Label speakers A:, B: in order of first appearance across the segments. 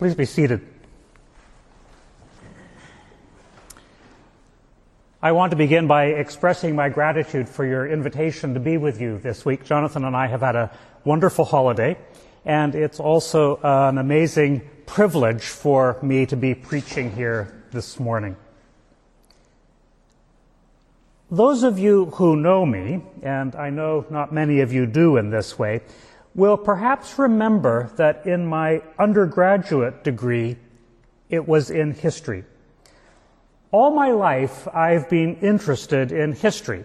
A: Please be seated. I want to begin by expressing my gratitude for your invitation to be with you this week. Jonathan and I have had a wonderful holiday, and it's also an amazing privilege for me to be preaching here this morning. Those of you who know me, and I know not many of you do in this way, will perhaps remember that in my undergraduate degree, it was in history. All my life, I've been interested in history.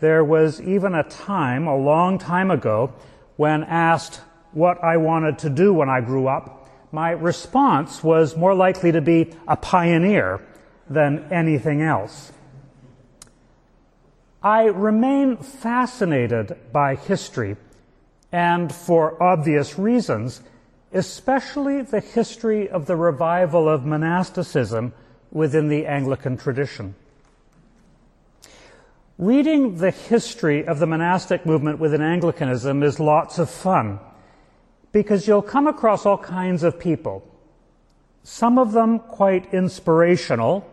A: There was even a time, a long time ago, when asked what I wanted to do when I grew up, my response was more likely to be a pioneer than anything else. I remain fascinated by history and for obvious reasons, especially the history of the revival of monasticism within the Anglican tradition. Reading the history of the monastic movement within Anglicanism is lots of fun because you'll come across all kinds of people. Some of them quite inspirational,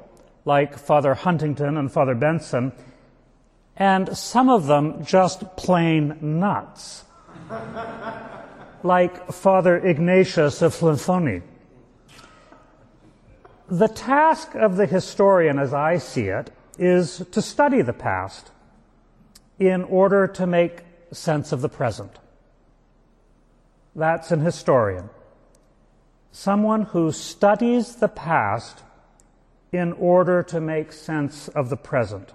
A: like Father Huntington and Father Benson, and some of them just plain nuts like Father Ignatius of Llanthony. The task of the historian, as I see it, is to study the past in order to make sense of the present. That's an historian. Someone who studies the past in order to make sense of the present.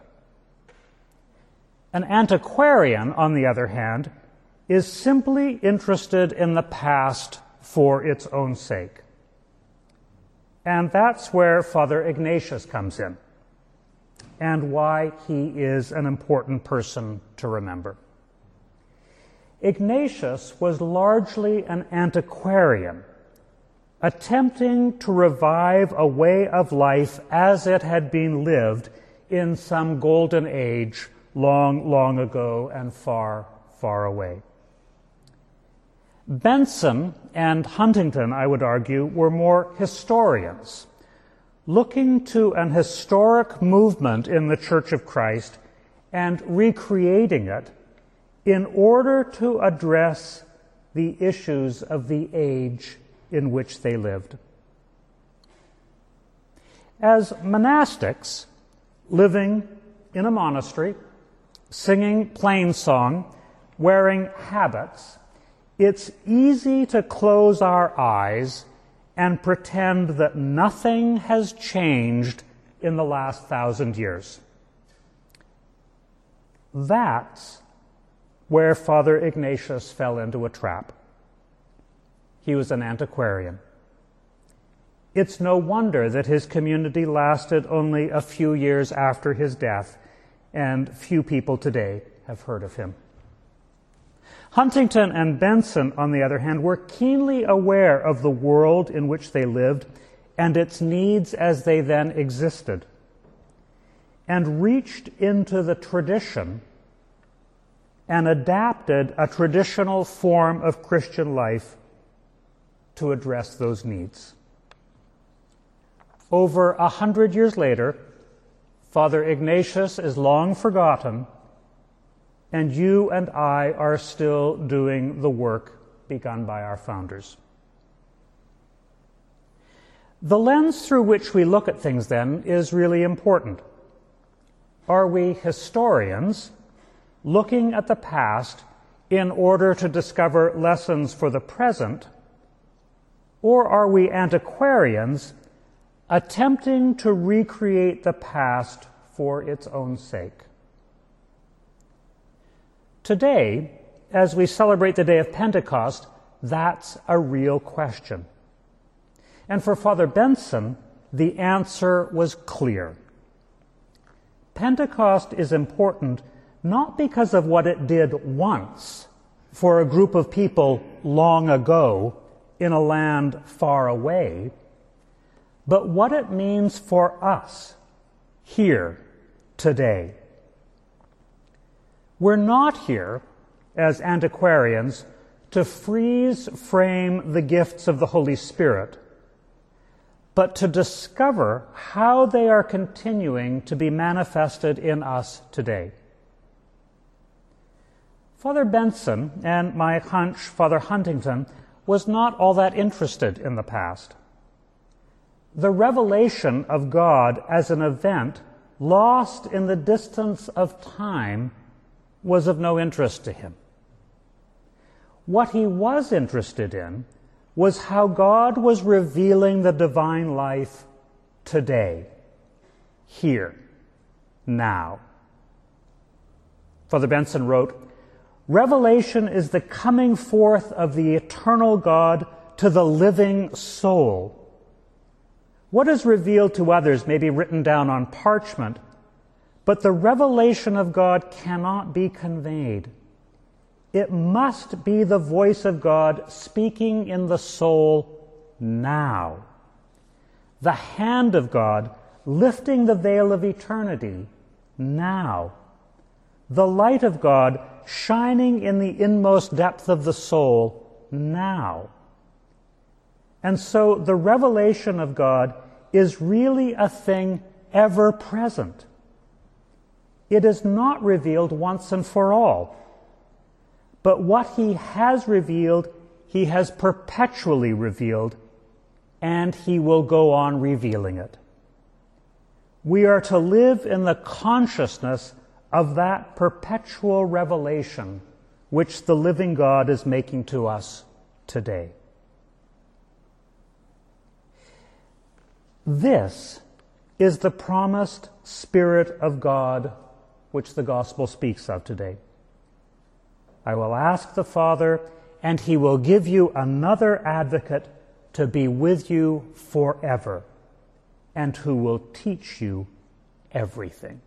A: An antiquarian, on the other hand, is simply interested in the past for its own sake. And that's where Father Ignatius comes in and why he is an important person to remember. Ignatius was largely an antiquarian, attempting to revive a way of life as it had been lived in some golden age long, long ago and far, far away. Benson and Huntington, I would argue, were more historians, looking to an historic movement in the Church of Christ and recreating it in order to address the issues of the age in which they lived. As monastics living in a monastery, singing plain song, wearing habits, it's easy to close our eyes and pretend that nothing has changed in the last thousand years. That's where Father Ignatius fell into a trap. He was an antiquarian. It's no wonder that his community lasted only a few years after his death, and few people today have heard of him. Huntington and Benson, on the other hand, were keenly aware of the world in which they lived and its needs as they then existed, and reached into the tradition and adapted a traditional form of Christian life to address those needs. Over a hundred years later, Father Ignatius is long forgotten and you and I are still doing the work begun by our founders. The lens through which we look at things, then, is really important. Are we historians looking at the past in order to discover lessons for the present, or are we antiquarians attempting to recreate the past for its own sake? Today, as we celebrate the day of Pentecost, that's a real question. And for Father Benson, the answer was clear. Pentecost is important not because of what it did once for a group of people long ago in a land far away, but what it means for us here today. We're not here as antiquarians to freeze frame the gifts of the Holy Spirit, but to discover how they are continuing to be manifested in us today. Father Benson and my hunch, Father Huntington, was not all that interested in the past. The revelation of God as an event lost in the distance of time was of no interest to him. What he was interested in was how God was revealing the divine life today, here, now. Father Benson wrote, Revelation is the coming forth of the eternal God to the living soul. What is revealed to others may be written down on parchment, but the revelation of God cannot be conveyed. It must be the voice of God speaking in the soul now. The hand of God lifting the veil of eternity now. The light of God shining in the inmost depth of the soul now. And so the revelation of God is really a thing ever present. It is not revealed once and for all. But what he has revealed, he has perpetually revealed, and he will go on revealing it. We are to live in the consciousness of that perpetual revelation which the living God is making to us today. This is the promised Spirit of God which the gospel speaks of today. I will ask the Father, and he will give you another advocate to be with you forever, and who will teach you everything.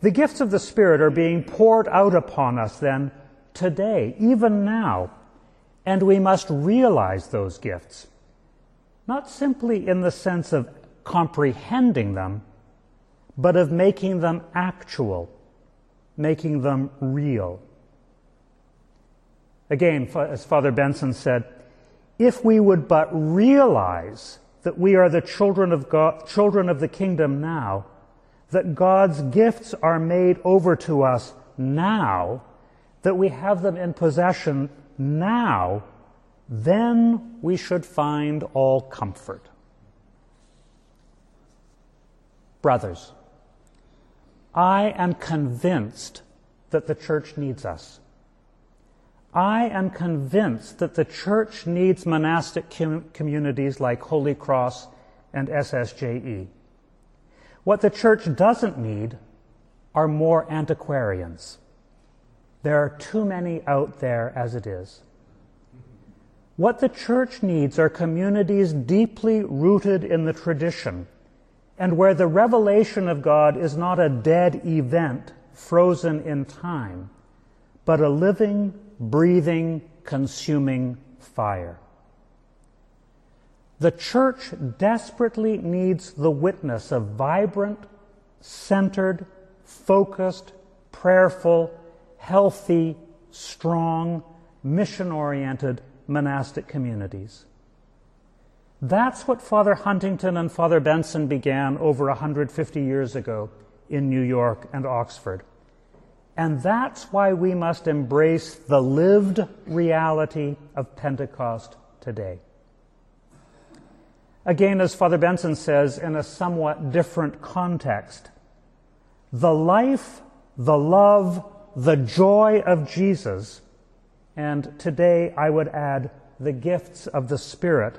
A: The gifts of the Spirit are being poured out upon us then today, even now, and we must realize those gifts, not simply in the sense of comprehending them, but of making them actual, making them real. Again, as Father Benson said, if we would but realize that we are the children of God, children of the kingdom now, that God's gifts are made over to us now, that we have them in possession now, then we should find all comfort. Brothers, I am convinced that the church needs us. I am convinced that the church needs monastic com- communities like Holy Cross and SSJE. What the church doesn't need are more antiquarians. There are too many out there as it is. What the church needs are communities deeply rooted in the tradition and where the revelation of God is not a dead event frozen in time, but a living, breathing, consuming fire. The church desperately needs the witness of vibrant, centered, focused, prayerful, healthy, strong, mission oriented monastic communities. That's what Father Huntington and Father Benson began over 150 years ago in New York and Oxford. And that's why we must embrace the lived reality of Pentecost today. Again, as Father Benson says, in a somewhat different context, the life, the love, the joy of Jesus, and today I would add the gifts of the Spirit,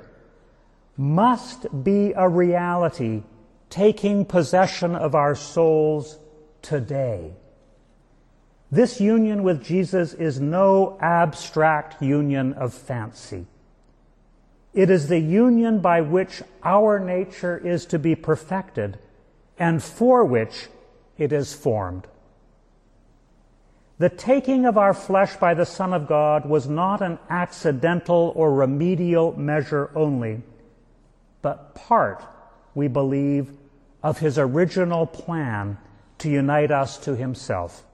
A: must be a reality taking possession of our souls today. This union with Jesus is no abstract union of fancy. It is the union by which our nature is to be perfected and for which it is formed. The taking of our flesh by the Son of God was not an accidental or remedial measure only, but part, we believe, of his original plan to unite us to himself.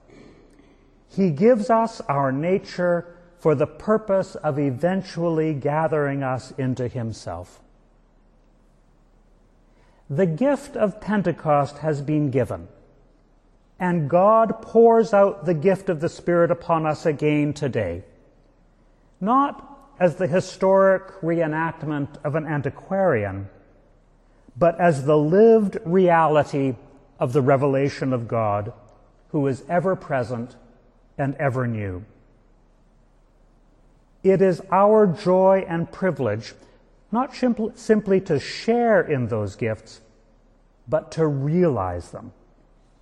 A: He gives us our nature for the purpose of eventually gathering us into Himself. The gift of Pentecost has been given, and God pours out the gift of the Spirit upon us again today. Not as the historic reenactment of an antiquarian, but as the lived reality of the revelation of God, who is ever present and ever new. It is our joy and privilege not simply to share in those gifts, but to realize them,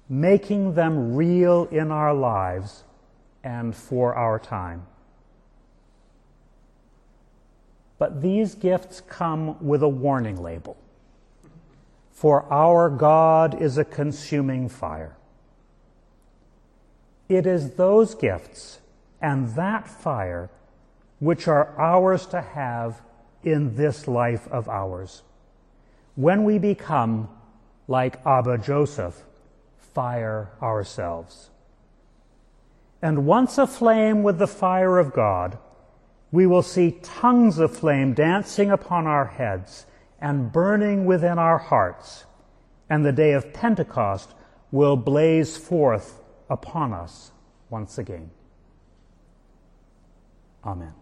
A: making them real in our lives and for our time. But these gifts come with a warning label. For our God is a consuming fire. It is those gifts and that fire which are ours to have in this life of ours. When we become, like Abba Joseph, fire ourselves. And once aflame with the fire of God, we will see tongues of flame dancing upon our heads and burning within our hearts, and the day of Pentecost will blaze forth upon us once again. Amen.